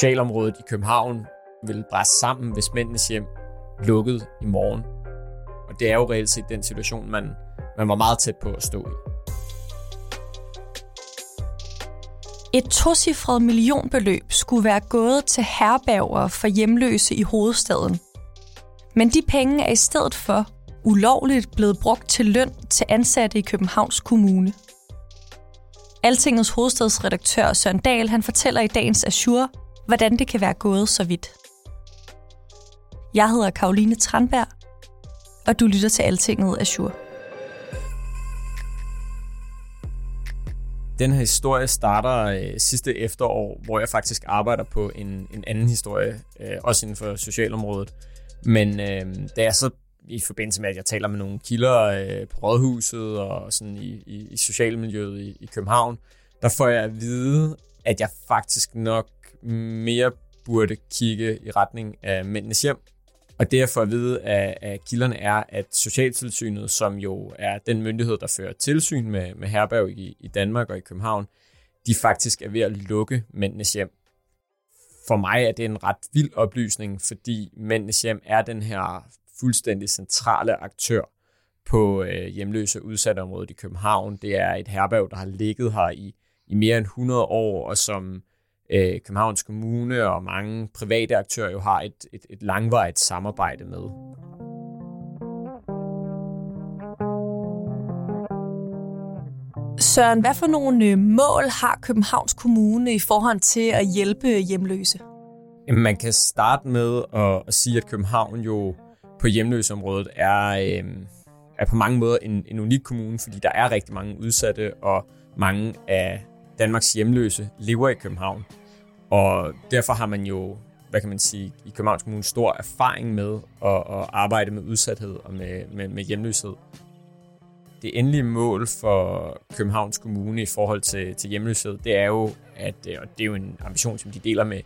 Socialområdet i København vil bræse sammen, hvis mændenes hjem lukkede i morgen. Og det er jo reelt set den situation, man, man var meget tæt på at stå i. Et tocifret millionbeløb skulle være gået til herberger for hjemløse i hovedstaden. Men de penge er i stedet for ulovligt blevet brugt til løn til ansatte i Københavns Kommune. Altingets hovedstadsredaktør Søren Dahl han fortæller i dagens Azure, hvordan det kan være gået så vidt. Jeg hedder Karoline Tranberg, og du lytter til Altinget Azure. Den her historie starter øh, sidste efterår, hvor jeg faktisk arbejder på en, en anden historie, øh, også inden for socialområdet. Men øh, da jeg så i forbindelse med, at jeg taler med nogle kilder øh, på Rådhuset og sådan i, i, i socialmiljøet i, i København, der får jeg at vide, at jeg faktisk nok mere burde kigge i retning af mændenes hjem. Og det jeg får at vide af, af kilderne er, at Socialtilsynet, som jo er den myndighed, der fører tilsyn med, med herberg i, i Danmark og i København, de faktisk er ved at lukke mændenes hjem. For mig er det en ret vild oplysning, fordi mændenes hjem er den her fuldstændig centrale aktør på øh, hjemløse udsatte området i København. Det er et herberg, der har ligget her i, i mere end 100 år, og som øh, Københavns Kommune og mange private aktører jo har et, et, et langvarigt samarbejde med. Søren, hvad for nogle øh, mål har Københavns Kommune i forhold til at hjælpe hjemløse? Man kan starte med at, at sige, at København jo på hjemløseområdet er, øh, er på mange måder en, en unik kommune, fordi der er rigtig mange udsatte, og mange af Danmarks hjemløse lever i København. Og derfor har man jo, hvad kan man sige, i Københavns Kommune stor erfaring med at, at arbejde med udsathed og med, med, med hjemløshed. Det endelige mål for Københavns Kommune i forhold til, til hjemløshed, det er jo, at, øh, og det er jo en ambition, som de deler med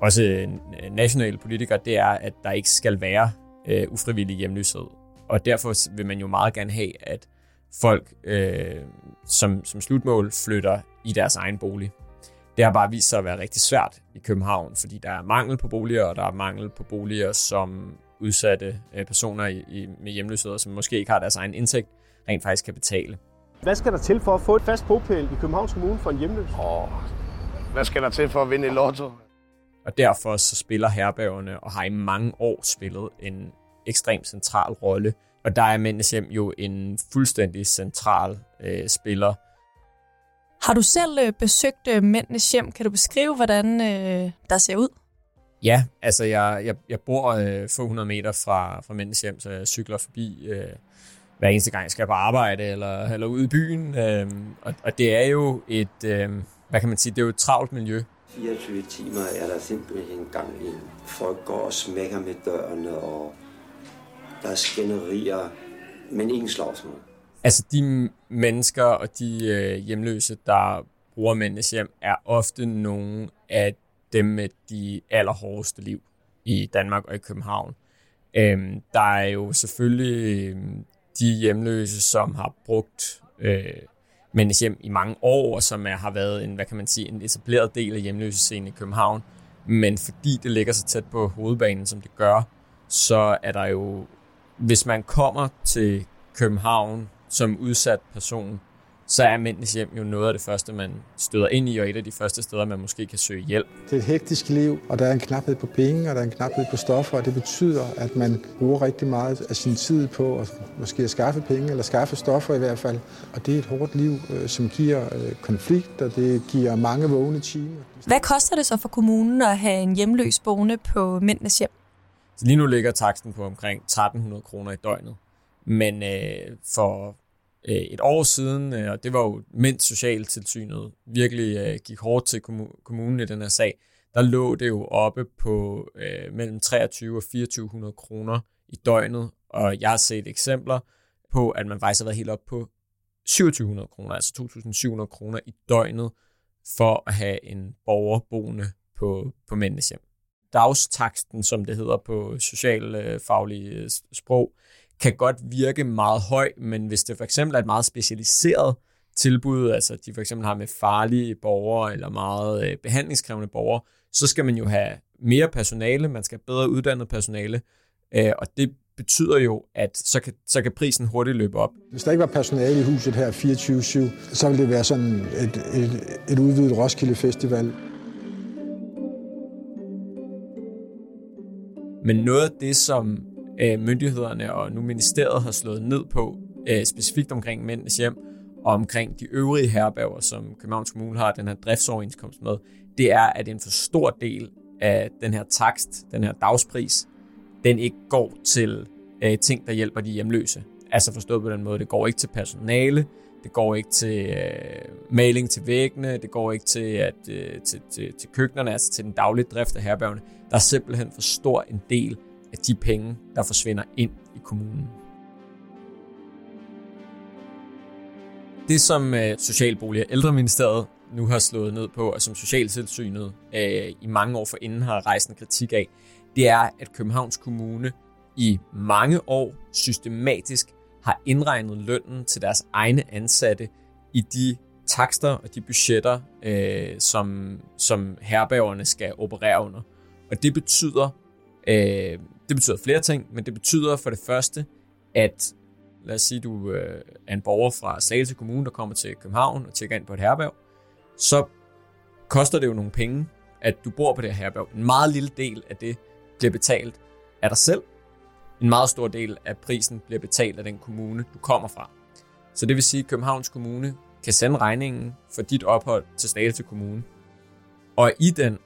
også øh, nationale politikere, det er, at der ikke skal være øh, ufrivillig hjemløshed. Og derfor vil man jo meget gerne have, at folk øh, som, som slutmål flytter i deres egen bolig. Det har bare vist sig at være rigtig svært i København, fordi der er mangel på boliger, og der er mangel på boliger, som udsatte øh, personer i, i, med hjemløshed, som måske ikke har deres egen indtægt, rent faktisk kan betale. Hvad skal der til for at få et fast bopæl i Københavns Kommune for en hjemløs? Åh, hvad skal der til for at vinde i lotto? Og derfor så spiller herbergerne og har i mange år spillet en ekstremt central rolle. Og der er Mændenes Hjem jo en fuldstændig central øh, spiller. Har du selv øh, besøgt øh, Mændenes Hjem? Kan du beskrive, hvordan øh, der ser ud? Ja, altså jeg, jeg, jeg bor øh, få hundrede meter fra, fra Mændenes Hjem, så jeg cykler forbi øh, hver eneste gang, jeg skal på arbejde eller, eller ud i byen. Øh, og, og det er jo et, øh, hvad kan man sige, det er jo et travlt miljø. 24 timer er der simpelthen gang i. Folk går og smækker med dørene, og der er skænderier, men ingen slagsmål. Altså de mennesker og de øh, hjemløse, der bruger mændenes hjem, er ofte nogle af dem med de allerhårdeste liv i Danmark og i København. Øhm, der er jo selvfølgelig øh, de hjemløse, som har brugt øh, mændenes hjem i mange år, og som er, har været en, hvad kan man sige, en etableret del af hjemløsescenen i København. Men fordi det ligger så tæt på hovedbanen, som det gør, så er der jo, hvis man kommer til København som udsat person, så er mændenes hjem jo noget af det første, man støder ind i, og et af de første steder, man måske kan søge hjælp. Det er et hektisk liv, og der er en knaphed på penge, og der er en knaphed på stoffer, og det betyder, at man bruger rigtig meget af sin tid på at måske at skaffe penge, eller skaffe stoffer i hvert fald. Og det er et hårdt liv, øh, som giver øh, konflikt, og det giver mange vågne timer. Hvad koster det så for kommunen at have en hjemløs boende på Mændenes Hjem? Lige nu ligger taksten på omkring 1300 kroner i døgnet. Men øh, for øh, et år siden, øh, og det var jo mens Socialtilsynet virkelig øh, gik hårdt til kommunen i den her sag, der lå det jo oppe på øh, mellem 23 og 2400 kroner i døgnet, og jeg har set eksempler på, at man faktisk har været helt op på 2700 kroner, altså 2.700 kroner i døgnet, for at have en borger boende på, på mændenes hjem. Dagstaksten, som det hedder på socialfaglige øh, sprog, kan godt virke meget høj, men hvis det for eksempel er et meget specialiseret tilbud, altså de for eksempel har med farlige borgere eller meget øh, behandlingskrævende borgere, så skal man jo have mere personale, man skal have bedre uddannet personale, øh, og det betyder jo, at så kan, så kan prisen hurtigt løbe op. Hvis der ikke var personale i huset her 24-7, så ville det være sådan et, et, et udvidet Roskilde Festival. Men noget af det, som øh, myndighederne og nu ministeriet har slået ned på, øh, specifikt omkring mændenes hjem, og omkring de øvrige herberger, som Københavns Kommune har den her driftsoverenskomst med, det er, at en for stor del af den her takst, den her dagspris, den ikke går til øh, ting, der hjælper de hjemløse. Altså forstået på den måde, det går ikke til personale, det går ikke til øh, maling til væggene, det går ikke til, at, øh, til, til, til køkkenerne, altså til den daglige drift af herbergene. Der er simpelthen for stor en del af de penge, der forsvinder ind i kommunen. Det, som øh, Socialbolig og Ældreministeriet nu har slået ned på, og som Socialtilsynet øh, i mange år forinden har rejst en kritik af, det er, at Københavns Kommune i mange år systematisk har indregnet lønnen til deres egne ansatte i de takster og de budgetter, øh, som, som herbergerne skal operere under. Og det betyder, øh, det betyder flere ting, men det betyder for det første, at lad os sige, du øh, er en borger fra Slagelse Kommune, der kommer til København og tjekker ind på et herberg, så koster det jo nogle penge, at du bor på det her herberg. En meget lille del af det bliver betalt af dig selv. En meget stor del af prisen bliver betalt af den kommune, du kommer fra. Så det vil sige, at Københavns Kommune kan sende regningen for dit ophold til Slagelse Kommune. Og i den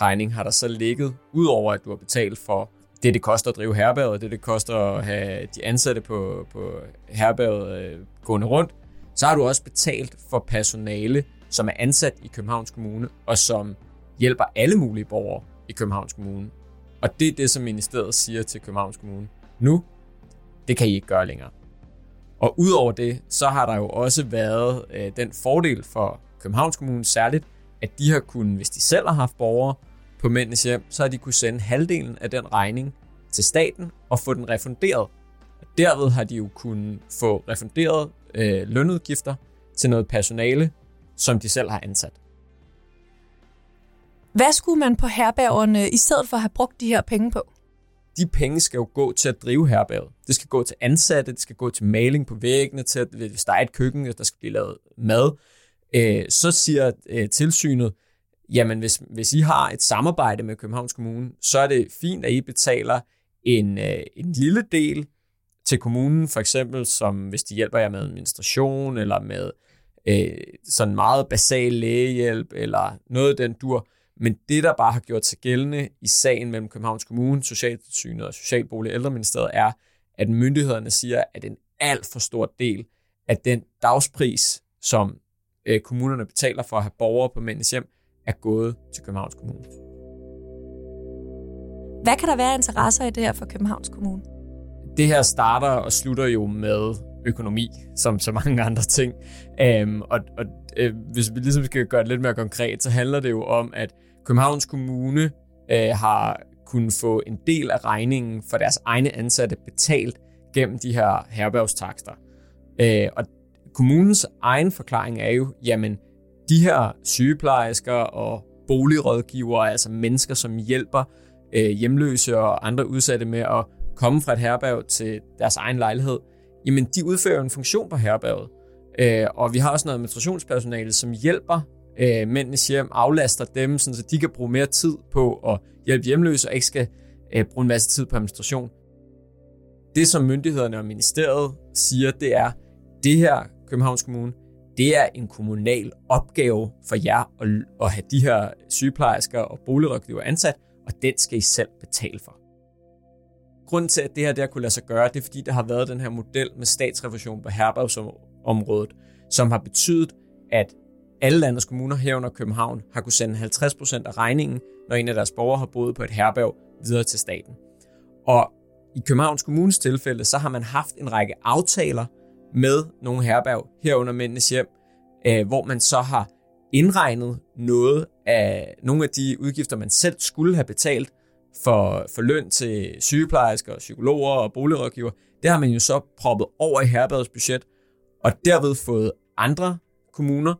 regning har der så ligget, udover at du har betalt for det, det koster at drive herberget, det, det koster at have de ansatte på, på herberget øh, gående rundt, så har du også betalt for personale, som er ansat i Københavns Kommune, og som hjælper alle mulige borgere i Københavns Kommune. Og det er det, som ministeriet siger til Københavns Kommune. Nu, det kan I ikke gøre længere. Og udover det, så har der jo også været øh, den fordel for Københavns Kommune særligt, at de har kunnet, hvis de selv har haft borgere på mændenes hjem, så har de kunne sende halvdelen af den regning til staten og få den refunderet. Derved har de jo kunnet få refunderet øh, lønudgifter til noget personale, som de selv har ansat. Hvad skulle man på herbergerne i stedet for at have brugt de her penge på? De penge skal jo gå til at drive herberget. Det skal gå til ansatte, det skal gå til maling på væggene, til at, hvis der er et køkken, der skal blive lavet mad. Øh, så siger øh, tilsynet, jamen hvis, hvis I har et samarbejde med Københavns Kommune, så er det fint, at I betaler en, øh, en lille del til kommunen, for eksempel som hvis de hjælper jer med administration, eller med øh, sådan meget basal lægehjælp, eller noget af den dur. Men det, der bare har gjort sig gældende i sagen mellem Københavns Kommune, Socialtilsynet og Socialbolig Ældreministeriet, er, at myndighederne siger, at en alt for stor del af den dagspris, som øh, kommunerne betaler for at have borgere på mændens hjem, er gået til Københavns Kommune. Hvad kan der være interesser i det her for Københavns Kommune? Det her starter og slutter jo med økonomi, som så mange andre ting. Um, og og uh, hvis vi ligesom skal gøre det lidt mere konkret, så handler det jo om, at Københavns Kommune uh, har kunnet få en del af regningen for deres egne ansatte betalt gennem de her herbergstakster. Uh, og kommunens egen forklaring er jo, jamen, de her sygeplejersker og boligrådgivere, altså mennesker, som hjælper øh, hjemløse og andre udsatte med at komme fra et herberg til deres egen lejlighed, jamen de udfører en funktion på herberget. Øh, og vi har også noget administrationspersonale, som hjælper øh, mændenes hjem, aflaster dem, så de kan bruge mere tid på at hjælpe hjemløse og ikke skal øh, bruge en masse tid på administration. Det, som myndighederne og ministeriet siger, det er, det her Københavns Kommune, det er en kommunal opgave for jer at, at have de her sygeplejersker og boligrådgiver ansat, og den skal I selv betale for. Grunden til, at det her der kunne lade sig gøre, det er fordi, der har været den her model med statsrefusion på herbergsområdet som har betydet, at alle landets kommuner herunder København har kunne sende 50% af regningen, når en af deres borgere har boet på et herberg videre til staten. Og i Københavns Kommunes tilfælde, så har man haft en række aftaler med nogle herberg herunder Mændenes Hjem, øh, hvor man så har indregnet noget af nogle af de udgifter, man selv skulle have betalt for, for løn til sygeplejersker, psykologer og boligrådgiver. Det har man jo så proppet over i herbergets budget, og derved fået andre kommuner,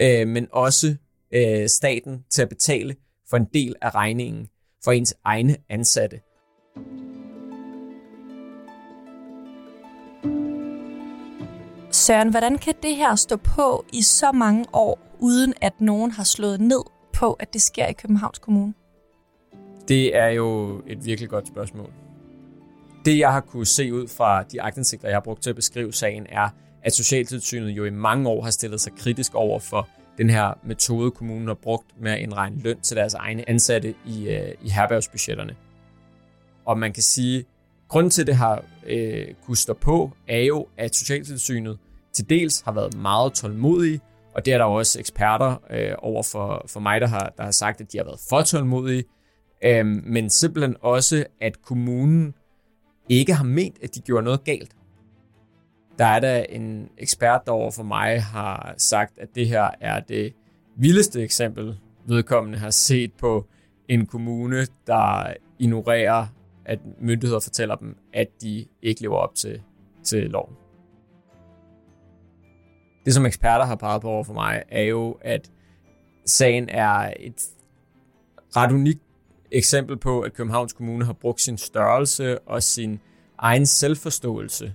øh, men også øh, staten til at betale for en del af regningen for ens egne ansatte. Søren, hvordan kan det her stå på i så mange år, uden at nogen har slået ned på, at det sker i Københavns Kommune? Det er jo et virkelig godt spørgsmål. Det, jeg har kunne se ud fra de agtindsigter, jeg har brugt til at beskrive sagen, er, at Socialtilsynet jo i mange år har stillet sig kritisk over for den her metode, kommunen har brugt med at indregne løn til deres egne ansatte i, øh, i herbergsbudgetterne. Og man kan sige, grunden til, at det har øh, kunne stå på, er jo, at Socialtilsynet til dels har været meget tålmodige, og det er der også eksperter øh, over for, for mig, der har, der har sagt, at de har været for tålmodige, øh, men simpelthen også, at kommunen ikke har ment, at de gjorde noget galt. Der er der en ekspert, der over for mig har sagt, at det her er det vildeste eksempel, vedkommende har set på en kommune, der ignorerer, at myndigheder fortæller dem, at de ikke lever op til, til loven. Det, som eksperter har peget på over for mig, er jo, at sagen er et ret unikt eksempel på, at Københavns Kommune har brugt sin størrelse og sin egen selvforståelse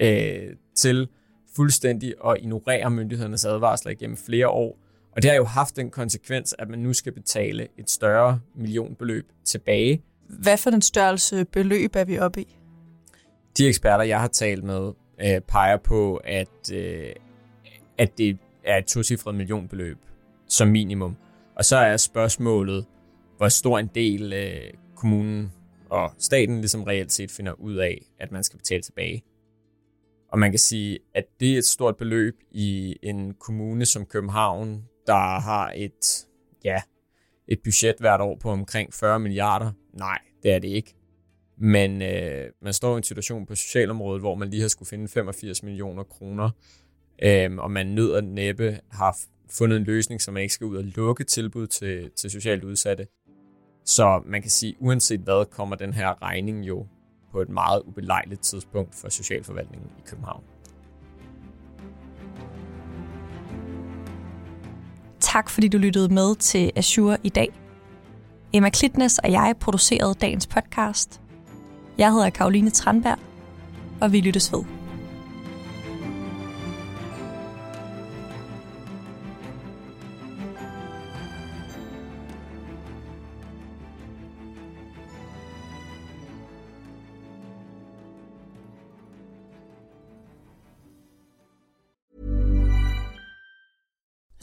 øh, til fuldstændig at ignorere myndighedernes advarsler igennem flere år. Og det har jo haft den konsekvens, at man nu skal betale et større millionbeløb tilbage. Hvad for en størrelse beløb er vi oppe i? De eksperter, jeg har talt med, øh, peger på, at, øh, at det er et tocifret millionbeløb som minimum. Og så er spørgsmålet, hvor stor en del øh, kommunen og staten ligesom reelt set finder ud af, at man skal betale tilbage. Og man kan sige, at det er et stort beløb i en kommune som København, der har et, ja, et budget hvert år på omkring 40 milliarder. Nej, det er det ikke. Men øh, man står i en situation på socialområdet, hvor man lige har skulle finde 85 millioner kroner, øh, og man nød at næppe har fundet en løsning, så man ikke skal ud og lukke tilbud til, til socialt udsatte. Så man kan sige, uanset hvad, kommer den her regning jo på et meget ubelejligt tidspunkt for Socialforvaltningen i København. Tak fordi du lyttede med til Azure i dag. Emma Klitnes og jeg producerede dagens podcast. Jeg hedder Karoline Tranberg, og vi lyttes ved.